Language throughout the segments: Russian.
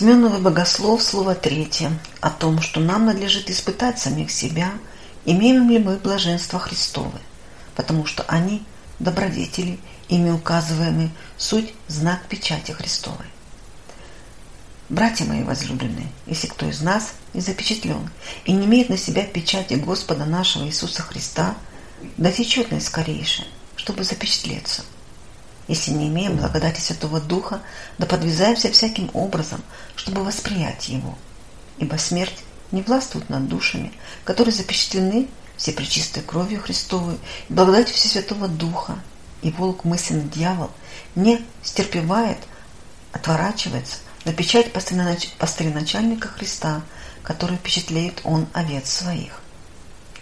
Семеновый богослов, слово третье, о том, что нам надлежит испытать самих себя, имеем ли мы блаженство Христовы, потому что они – добродетели, ими указываемые, суть – знак печати Христовой. Братья мои возлюбленные, если кто из нас не запечатлен и не имеет на себя печати Господа нашего Иисуса Христа, да течет наискорейше, чтобы запечатлеться – если не имеем благодати Святого Духа, да подвязаемся всяким образом, чтобы восприять Его. Ибо смерть не властвует над душами, которые запечатлены все пречистой кровью Христовой и благодатью Всесвятого Духа. И волк мысленный дьявол не стерпевает, отворачивается на печать пастыря-начальника Христа, который впечатляет он овец своих.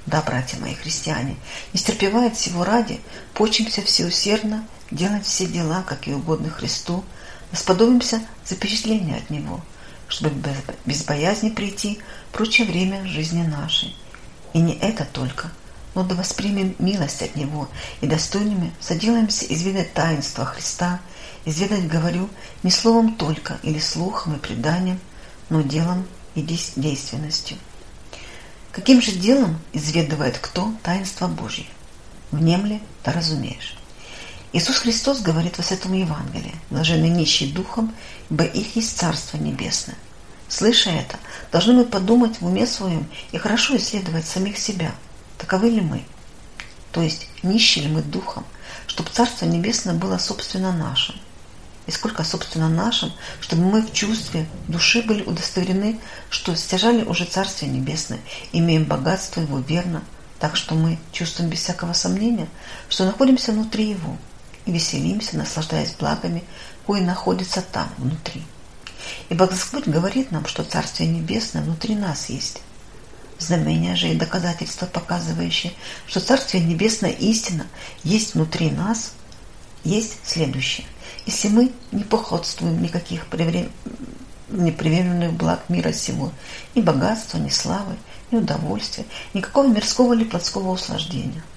Да, братья мои христиане, не стерпевает всего ради, почимся всеусердно делать все дела, как и угодно Христу, сподобимся запечатления от Него, чтобы без боязни прийти прочее время жизни нашей. И не это только, но да воспримем милость от Него и достойными соделаемся изведать таинство Христа, изведать, говорю, не словом только или слухом и преданием, но делом и действенностью. Каким же делом изведывает кто таинство Божье? Внемли, да разумеешь. Иисус Христос говорит во Святом Евангелии, блаженны нищие духом, ибо их есть Царство Небесное. Слыша это, должны мы подумать в уме своем и хорошо исследовать самих себя. Таковы ли мы? То есть, нищие ли мы духом, чтобы Царство Небесное было собственно нашим? И сколько собственно нашим, чтобы мы в чувстве души были удостоверены, что стяжали уже Царствие Небесное, имеем богатство Его верно, так что мы чувствуем без всякого сомнения, что находимся внутри Его – и веселимся, наслаждаясь благами, кои находятся там, внутри. Ибо Господь говорит нам, что Царствие Небесное внутри нас есть. Знамения же и доказательства, показывающие, что Царствие Небесное истина есть внутри нас, есть следующее. Если мы не походствуем никаких непривременных благ мира сего, ни богатства, ни славы, ни удовольствия, никакого мирского или плотского услаждения –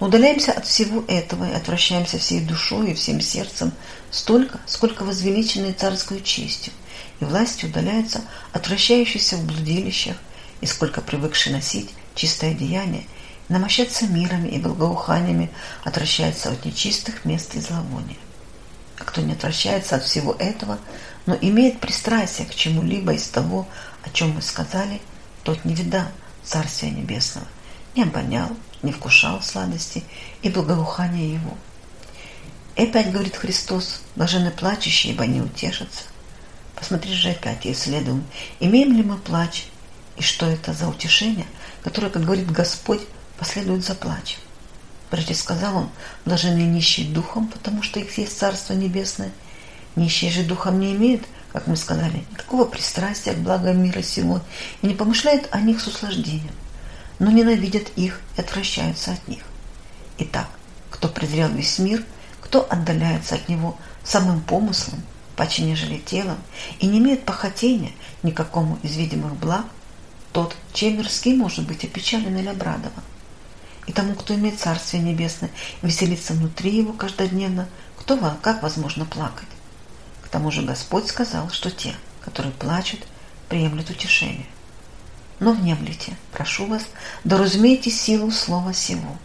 мы удаляемся от всего этого и отвращаемся всей душой и всем сердцем столько, сколько возвеличенной царской честью, и властью удаляются отвращающиеся в блудилищах, и сколько привыкшие носить чистое деяние, намощаться мирами и благоуханиями, отвращается от нечистых мест и зловония. А кто не отвращается от всего этого, но имеет пристрастие к чему-либо из того, о чем мы сказали, тот не видал Царствия Небесного, не обонял, не вкушал сладости и благоухания его. И опять говорит Христос, блажены плачущие, ибо они утешатся. Посмотри же опять и исследуем, имеем ли мы плач, и что это за утешение, которое, как говорит Господь, последует за плачем. Прежде сказал он, блаженные нищие духом, потому что их есть Царство Небесное. Нищие же духом не имеют, как мы сказали, никакого пристрастия к благам мира сего и не помышляют о них с услаждением но ненавидят их и отвращаются от них. Итак, кто презрел весь мир, кто отдаляется от него самым помыслом, паче нежели телом, и не имеет похотения никакому из видимых благ, тот, чем мирский может быть опечален или обрадован. И тому, кто имеет Царствие Небесное, веселиться внутри его каждодневно, кто как возможно плакать. К тому же Господь сказал, что те, которые плачут, приемлют утешение но внемлите, прошу вас, да разумейте силу слова сего.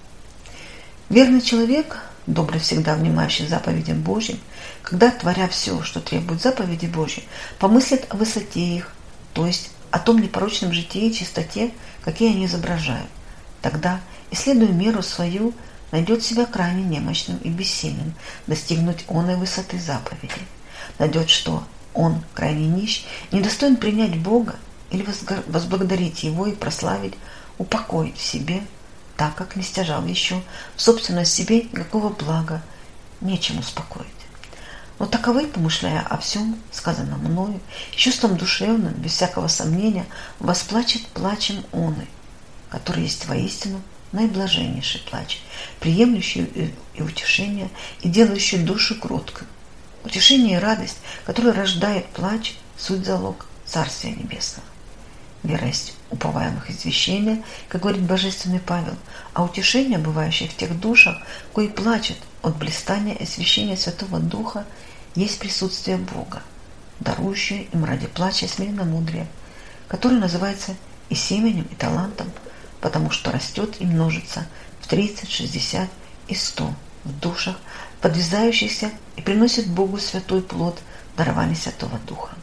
Верный человек, добрый всегда внимающий заповедям Божьим, когда, творя все, что требует заповеди Божьей, помыслит о высоте их, то есть о том непорочном житии и чистоте, какие они изображают. Тогда, исследуя меру свою, найдет себя крайне немощным и бессильным достигнуть оной высоты заповеди. Найдет, что он крайне нищ, недостоин принять Бога или возблагодарить Его и прославить, упокоить в себе, так как не стяжал еще в собственность себе никакого блага, нечем успокоить. Но таковы, помышляя о всем, сказанном мною, чувством душевным, без всякого сомнения, восплачет плачем оной, который есть воистину наиблаженнейший плач, приемлющий и утешение, и делающий душу кроткой. Утешение и радость, которая рождает плач, суть залог Царствия Небесного верость уповаемых извещения, как говорит Божественный Павел, а утешение, бывающее в тех душах, кои плачут от блистания и освящения Святого Духа, есть присутствие Бога. дарующее им ради плача смиренно-мудрее, которое называется и семенем, и талантом, потому что растет и множится в 30, 60 и 100 в душах, подвязающихся и приносит Богу святой плод дарования Святого Духа.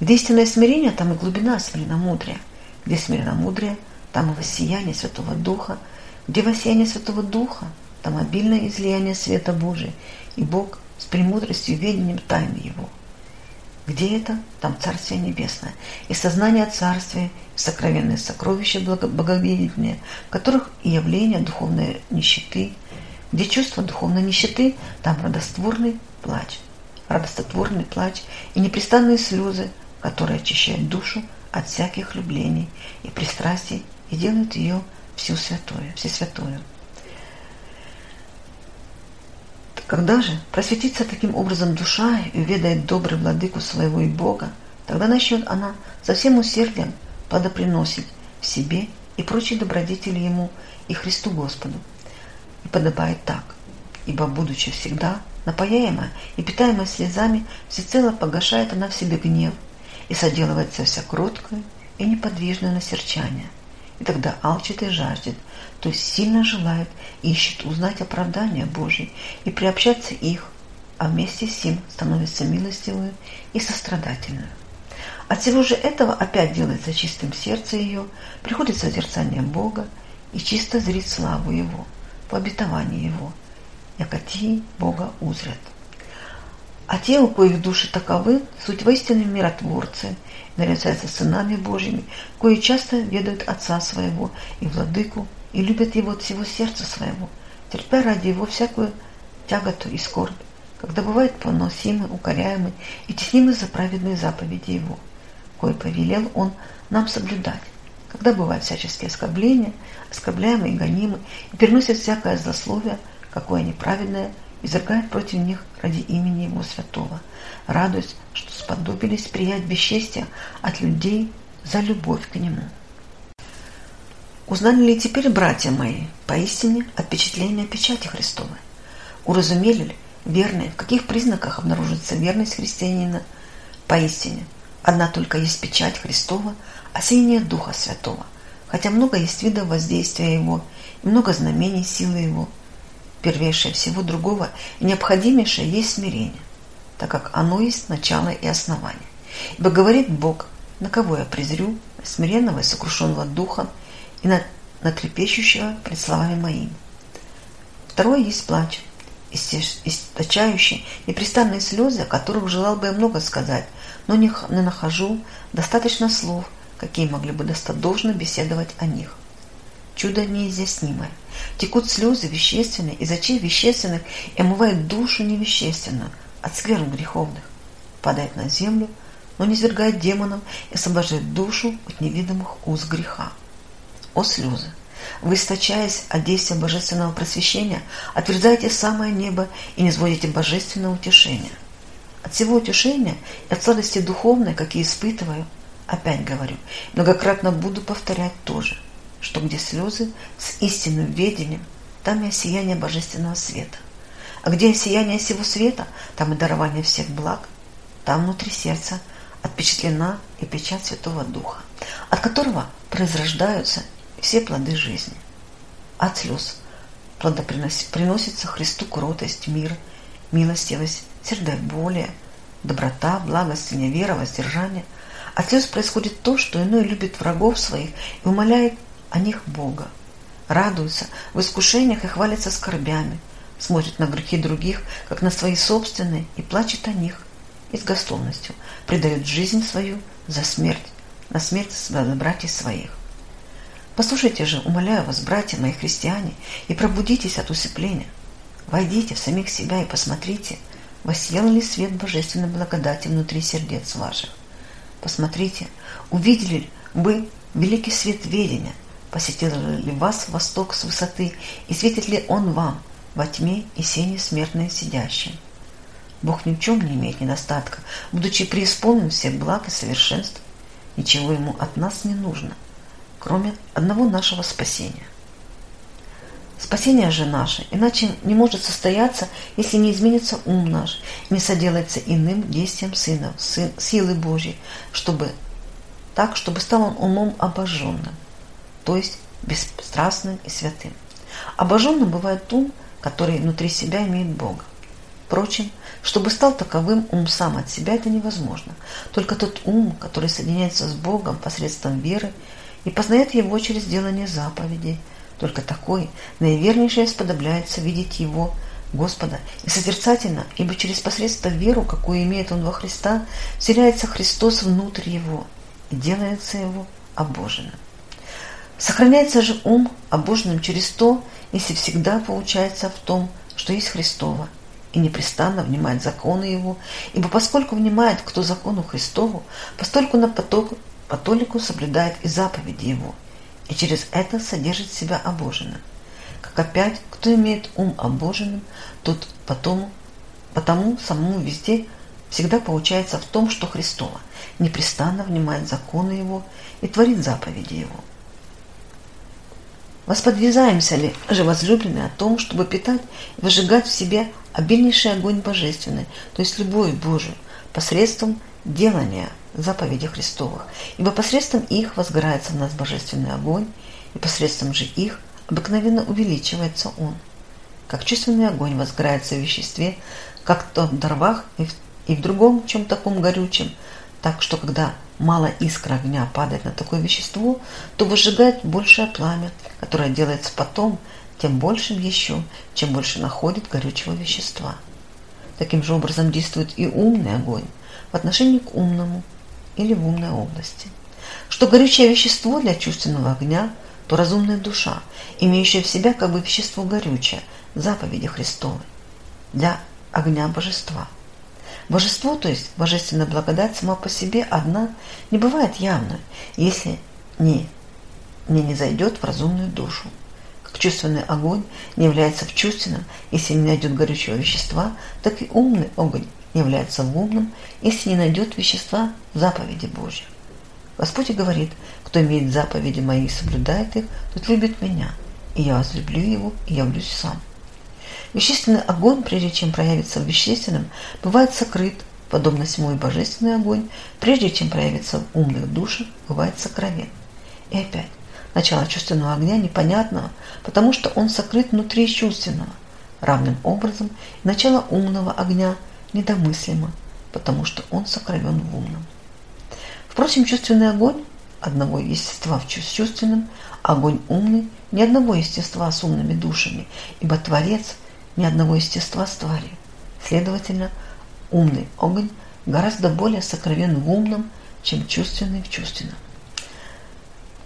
Где истинное смирение, там и глубина смиренно-мудрия. Где смиренно-мудрие, там и воссияние Святого Духа. Где воссияние Святого Духа, там обильное излияние света Божия, и Бог с премудростью и ведением тайны Его. Где это? Там Царствие Небесное, и сознание Царствия, и сокровенные сокровища боговедения, в которых и явление духовной нищеты. Где чувство духовной нищеты, там радостворный плач, радостотворный плач и непрестанные слезы, которые очищают душу от всяких люблений и пристрастий и делают ее всю святую, всесвятую. Когда же просветится таким образом душа и уведает добрый владыку своего и Бога, тогда начнет она со всем усердием плодоприносить в себе и прочие добродетели Ему и Христу Господу. И подобает так, ибо, будучи всегда напаяемая и питаемая слезами, всецело погашает она в себе гнев и соделывается вся кроткое и неподвижное на серчание. И тогда алчит и жаждет, то есть сильно желает и ищет узнать оправдания Божьи и приобщаться их, а вместе с ним становится милостивую и сострадательную. От всего же этого опять делается чистым сердце ее, приходит созерцание Бога и чисто зрит славу Его, по обетованию Его, якоти Бога узрят. А те, у коих души таковы, суть воистину миротворцы, наряжаются сынами Божьими, кои часто ведают Отца Своего и Владыку, и любят Его от всего сердца своего, терпя ради Его всякую тяготу и скорбь, когда бывает поносимы, укоряемы и теснимы за праведные заповеди Его, кое повелел Он нам соблюдать, когда бывают всяческие оскорбления, оскорбляемы и гонимы, и переносят всякое злословие, какое неправедное – изрыгает против них ради имени Его Святого, радуясь, что сподобились приять бесчестие от людей за любовь к Нему. Узнали ли теперь, братья мои, поистине от впечатления печати Христовой? Уразумели ли, верные, в каких признаках обнаружится верность христианина? Поистине, одна только есть печать Христова, осенение Духа Святого, хотя много есть видов воздействия Его и много знамений силы Его – первейшее всего другого и необходимейшее есть смирение, так как оно есть начало и основание. Ибо говорит Бог, на кого я презрю, смиренного и сокрушенного духом и на, на трепещущего пред словами моими. Второе есть плач, источающий непрестанные слезы, о которых желал бы я много сказать, но не, не нахожу достаточно слов, какие могли бы достаточно беседовать о них чудо неизъяснимое. Текут слезы вещественные из очей вещественных и омывают душу невещественную от скверн греховных. Падает на землю, но не свергает демонам и освобождает душу от невидимых уз греха. О слезы! Вы, источаясь от действия божественного просвещения, отверзаете самое небо и не сводите божественное утешение. От всего утешения и от сладости духовной, какие испытываю, опять говорю, многократно буду повторять тоже – что где слезы с истинным ведением, там и сияние божественного света. А где сияние всего света, там и дарование всех благ, там внутри сердца отпечатлена и печать Святого Духа, от которого произрождаются все плоды жизни. От слез плодоприносится Христу кротость, мир, милостивость, сердоболие, доброта, благость, вера, воздержание. От слез происходит то, что иной любит врагов своих и умоляет о них Бога, радуется в искушениях и хвалится скорбями, смотрит на грехи других, как на свои собственные, и плачет о них, и с готовностью предает жизнь свою за смерть, на смерть братьев своих. Послушайте же, умоляю вас, братья мои христиане, и пробудитесь от усыпления. Войдите в самих себя и посмотрите, воссиял ли свет божественной благодати внутри сердец ваших. Посмотрите, увидели ли вы великий свет ведения, Посетил ли вас восток с высоты, и светит ли он вам во тьме и сене смертные сидящие? Бог ни в чем не имеет недостатка, будучи преисполнен всех благ и совершенств. Ничего ему от нас не нужно, кроме одного нашего спасения. Спасение же наше, иначе не может состояться, если не изменится ум наш, не соделается иным действием Сына, сын, силы Божьей, чтобы так, чтобы стал он умом обожженным, то есть бесстрастным и святым. Обожженным бывает ум, который внутри себя имеет Бога. Впрочем, чтобы стал таковым, ум сам от себя это невозможно. Только тот ум, который соединяется с Богом посредством веры и познает Его через делание заповедей, только такой наивернейшее сподобляется видеть Его, Господа, и созерцательно, ибо через посредство веру, какую имеет он во Христа, вселяется Христос внутрь его и делается его обоженным. Сохраняется же ум обоженным через то, если всегда получается в том, что есть Христово, и непрестанно внимает законы Его, ибо поскольку внимает кто закону Христову, постольку на поток, потолику соблюдает и заповеди Его, и через это содержит себя обоженным. Как опять, кто имеет ум обоженным, тот потом, потому самому везде всегда получается в том, что Христово, непрестанно внимает законы Его и творит заповеди Его. Восподвязаемся ли же возлюбленные о том, чтобы питать и выжигать в себе обильнейший огонь божественный, то есть любовь Божию, посредством делания заповедей Христовых, ибо посредством их возгорается в нас божественный огонь, и посредством же их обыкновенно увеличивается он. Как чувственный огонь возгорается в веществе, как то в дровах и в, и в другом чем таком горючем, так что когда мало искра огня падает на такое вещество, то выжигает большее пламя, которое делается потом тем большим еще, чем больше находит горючего вещества. Таким же образом действует и умный огонь в отношении к умному или в умной области. Что горючее вещество для чувственного огня, то разумная душа, имеющая в себя как бы вещество горючее, заповеди Христовой, для огня божества – Божество, то есть божественная благодать сама по себе одна, не бывает явной, если не, не, не зайдет в разумную душу. Как чувственный огонь не является в чувственном, если не найдет горючего вещества, так и умный огонь не является в умном, если не найдет вещества заповеди Божьей. Господь говорит, кто имеет заповеди мои и соблюдает их, тот любит меня, и я возлюблю его и явлюсь сам. Вещественный огонь, прежде чем проявиться в вещественном, бывает сокрыт, подобно мой божественный огонь, прежде чем проявиться в умных душах, бывает сокровен. И опять, начало чувственного огня непонятного, потому что он сокрыт внутри чувственного. Равным образом, начало умного огня недомыслимо, потому что он сокровен в умном. Впрочем, чувственный огонь одного естества в чувственном, огонь умный ни одного естества с умными душами, ибо Творец ни одного естества с тварью. Следовательно, умный огонь гораздо более сокровен в умном, чем чувственный в чувственном.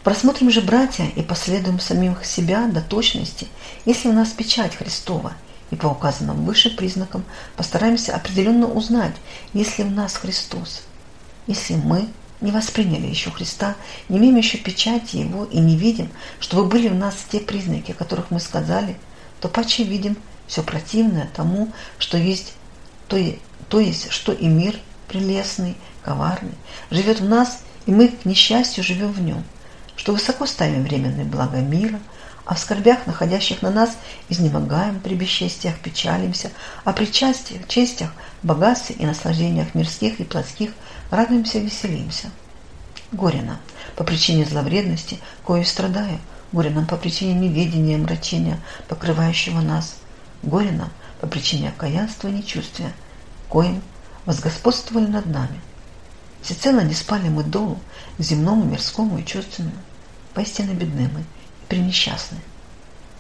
Просмотрим же, братья, и последуем самих себя до точности, если у нас печать Христова, и по указанным выше признакам постараемся определенно узнать, если в нас Христос. Если мы не восприняли еще Христа, не имеем еще печати Его и не видим, чтобы были в нас те признаки, о которых мы сказали, то паче видим все противное тому, что есть, то, то есть, что и мир прелестный, коварный, живет в нас, и мы, к несчастью, живем в нем, что высоко ставим временные блага мира, а в скорбях, находящих на нас, изнемогаем при бесчестиях, печалимся, а при частях, честях, богатстве и наслаждениях мирских и плотских радуемся, веселимся. Горе нам по причине зловредности, кою страдаю, горе нам по причине неведения, мрачения, покрывающего нас – Горе нам по причине окаянства и нечувствия, коим возгосподствовали над нами. Всецело не спали мы долу земному, мирскому и чувственному. Поистине бедны мы и пренесчастны.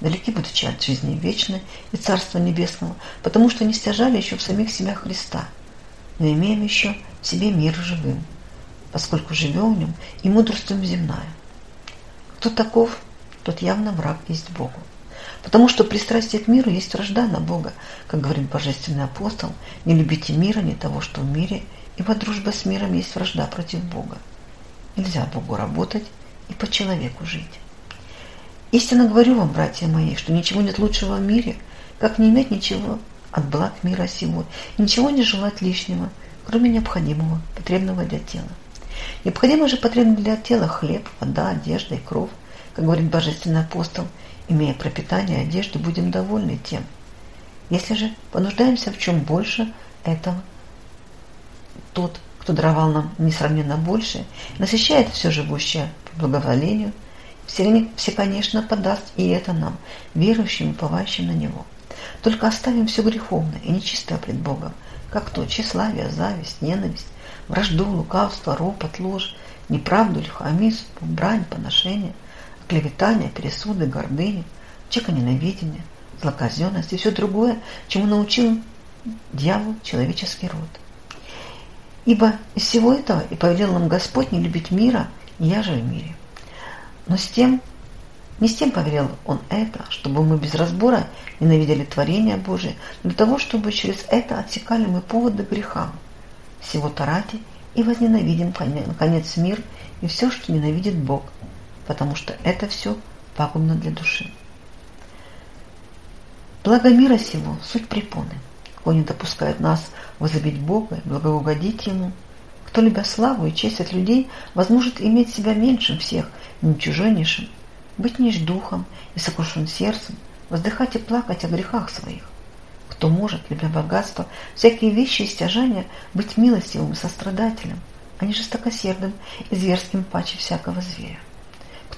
Далеки будучи от жизни вечной и Царства Небесного, потому что не стяжали еще в самих себя Христа, но имеем еще в себе мир живым, поскольку живем в нем и мудрствуем земная. Кто таков, тот явно враг есть Богу. Потому что пристрастие к миру есть вражда на Бога, как говорит божественный апостол, не любите мира, не того, что в мире, ибо дружба с миром есть вражда против Бога. Нельзя Богу работать и по человеку жить. Истинно говорю вам, братья мои, что ничего нет лучшего в мире, как не иметь ничего от благ мира сего, ничего не желать лишнего, кроме необходимого, потребного для тела. Необходимо же потребно для тела хлеб, вода, одежда и кровь, как говорит божественный апостол, Имея пропитание, одежду, будем довольны тем. Если же понуждаемся в чем больше этого, тот, кто даровал нам несравненно больше, насыщает все живущее по благоволению, все, все, конечно, подаст и это нам, верующим и повающим на Него. Только оставим все греховное и нечистое пред Богом, как то тщеславие, зависть, ненависть, вражду, лукавство, ропот, ложь, неправду, лихоамизм, брань, поношение, клеветание, пересуды, гордыни, чеконенавидение, злоказенность и все другое, чему научил дьявол человеческий род. Ибо из всего этого и повелел нам Господь не любить мира, и я же в мире. Но с тем, не с тем повелел Он это, чтобы мы без разбора ненавидели творение Божие, для того, чтобы через это отсекали мы поводы греха, всего-то ради и возненавидим, наконец, мир и все, что ненавидит Бог, потому что это все пагубно для души. Благо мира сего – суть препоны. Кто не допускает нас возлюбить Бога и благоугодить Ему, кто, любя славу и честь от людей, возможет иметь себя меньшим всех, ничуженнейшим, быть ниж духом и сокрушен сердцем, воздыхать и плакать о грехах своих кто может, любя богатство, всякие вещи и стяжания, быть милостивым и сострадателем, а не жестокосердым и зверским паче всякого зверя.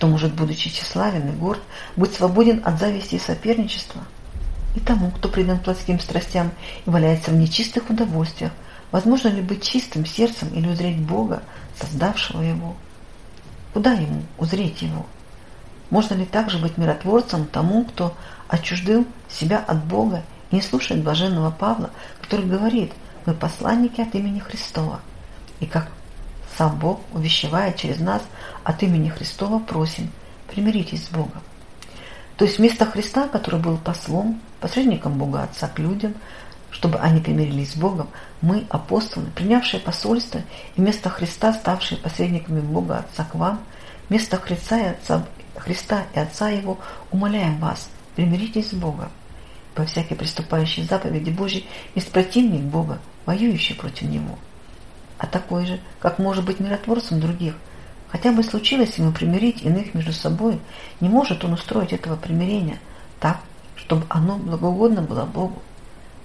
Кто может, будучи тщеславен и горд, быть свободен от зависти и соперничества. И тому, кто предан плотским страстям и валяется в нечистых удовольствиях, возможно ли быть чистым сердцем или узреть Бога, создавшего его? Куда ему узреть его? Можно ли также быть миротворцем тому, кто отчуждил себя от Бога не слушает блаженного Павла, который говорит, мы посланники от имени Христова. И как сам Бог увещевает через нас от имени Христова, просим, примиритесь с Богом. То есть вместо Христа, который был послом, посредником Бога Отца к людям, чтобы они примирились с Богом, мы, апостолы, принявшие посольство, и вместо Христа, ставшие посредниками Бога Отца к вам, вместо Христа и Отца, Христа и Отца Его, умоляем вас, примиритесь с Богом по всякой приступающей заповеди Божьей есть противник Бога, воюющий против Него. А такой же, как может быть миротворцем других, хотя бы случилось ему примирить иных между собой, не может он устроить этого примирения так, чтобы оно благоугодно было Богу.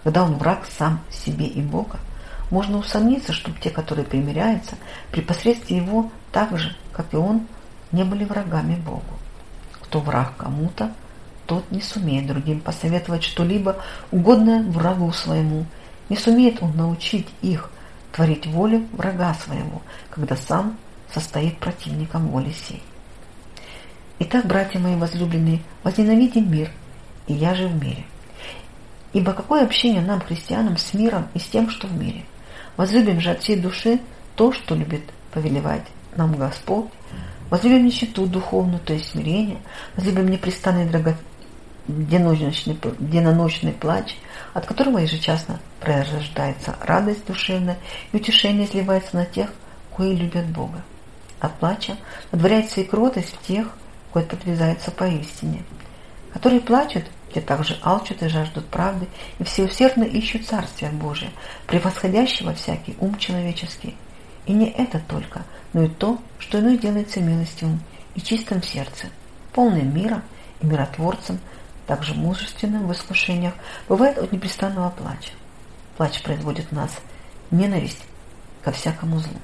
Когда он враг сам себе и Бога, можно усомниться, чтобы те, которые примиряются, при посредстве его так же, как и он, не были врагами Богу. Кто враг кому-то, тот не сумеет другим посоветовать что-либо угодное врагу своему. Не сумеет он научить их творить волю врага своего, когда сам состоит противником воли сей. Итак, братья мои возлюбленные, возненавидим мир, и я же в мире. Ибо какое общение нам, христианам, с миром и с тем, что в мире? Возлюбим же от всей души то, что любит повелевать нам Господь, возлюбим нищету духовную, то есть смирение, возлюбим непрестанный драго деноночный, деноночный плач, от которого ежечасно пророждается радость душевная и утешение изливается на тех, кои любят Бога. От плача водворяется и кротость в тех, кои подвязаются поистине, которые плачут, те также алчут и жаждут правды, и всеусердно ищут Царствия Божия, превосходящего всякий ум человеческий. И не это только, но и то, что иной делается милостивым и чистым в сердце, полным мира и миротворцем, также мужественным в искушениях, бывает от непрестанного плача. Плач производит в нас ненависть ко всякому злу.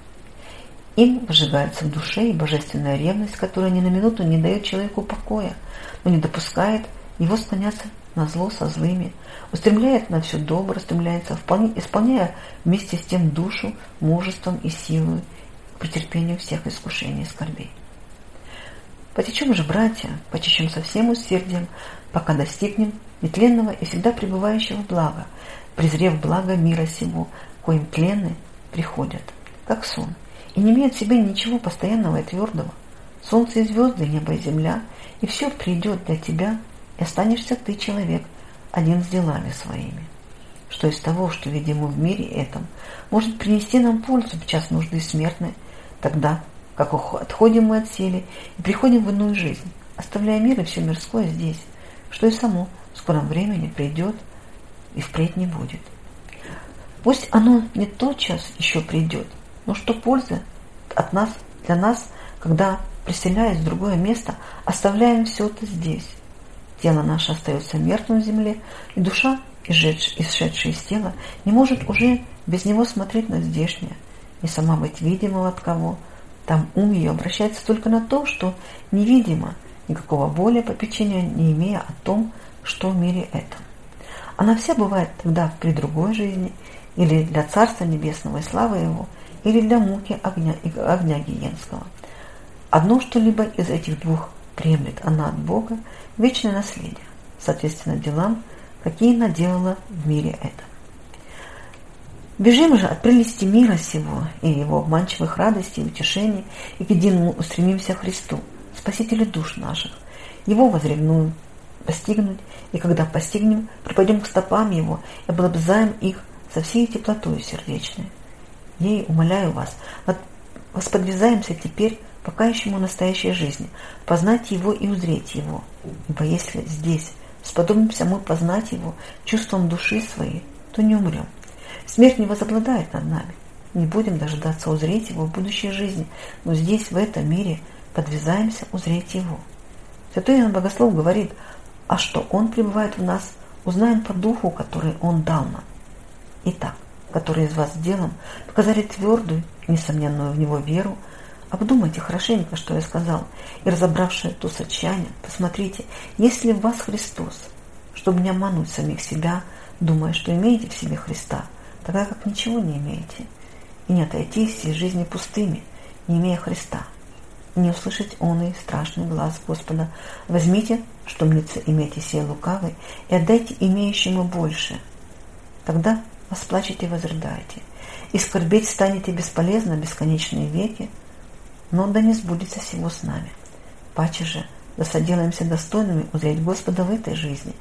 Им выжигается в душе и божественная ревность, которая ни на минуту не дает человеку покоя, но не допускает его склоняться на зло со злыми, устремляет на все добро, стремляется, исполняя вместе с тем душу мужеством и силой к претерпению всех искушений и скорбей. Потечем же, братья, потечем со всем усердием, пока достигнем нетленного и всегда пребывающего блага, презрев благо мира сего, коим тленны приходят, как сон, и не имеют в себе ничего постоянного и твердого. Солнце и звезды, небо и земля, и все придет для тебя, и останешься ты, человек, один с делами своими. Что из того, что видимо в мире этом, может принести нам пользу в час нужды смертной, тогда, как отходим мы от сели и приходим в иную жизнь, оставляя мир и все мирское здесь, что и само в скором времени придет и впредь не будет. Пусть оно не тот час еще придет, но что польза от нас, для нас, когда, приселяясь в другое место, оставляем все это здесь. Тело наше остается мертвым в земле, и душа, исшедшая из тела, не может уже без него смотреть на здешнее, и сама быть видимого от кого. Там ум ее обращается только на то, что невидимо, никакого более попечения не имея о том, что в мире этом. Она вся бывает тогда при другой жизни, или для Царства Небесного и славы Его, или для муки огня, огня гиенского. Одно что-либо из этих двух приемлет она от Бога, вечное наследие, соответственно делам, какие наделала в мире этом. Бежим же от прелести мира сего и его обманчивых радостей и утешений, и к единому устремимся к Христу, Спасителю душ наших, Его возревную постигнуть, и когда постигнем, припадем к стопам Его и облобзаем их со всей теплотой сердечной. Ей, умоляю вас, восподвязаемся теперь пока ему настоящей жизни, познать его и узреть его. Ибо если здесь сподобимся мы познать его чувством души своей, то не умрем. Смерть не возобладает над нами. Не будем дожидаться узреть его в будущей жизни, но здесь, в этом мире, подвязаемся узреть его. Святой Иоанн Богослов говорит, а что он пребывает в нас, узнаем по духу, который он дал нам. Итак, который из вас делом показали твердую, несомненную в него веру, Обдумайте хорошенько, что я сказал, и разобравши эту сочание, посмотрите, есть ли в вас Христос, чтобы не обмануть самих себя, думая, что имеете в себе Христа, тогда как ничего не имеете, и не отойти из жизни пустыми, не имея Христа, не услышать он и страшный глаз Господа. Возьмите, что мнится имейте сей лукавый, и отдайте имеющему больше. Тогда восплачете и возрыдаете, и скорбеть станете бесполезно бесконечные веки, но да не сбудется всего с нами. Паче же, да соделаемся достойными узреть Господа в этой жизни,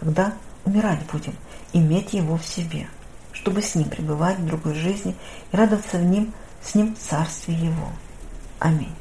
когда умирать будем, иметь Его в себе, чтобы с Ним пребывать в другой жизни и радоваться в Ним, с Ним в Царстве Его. Аминь.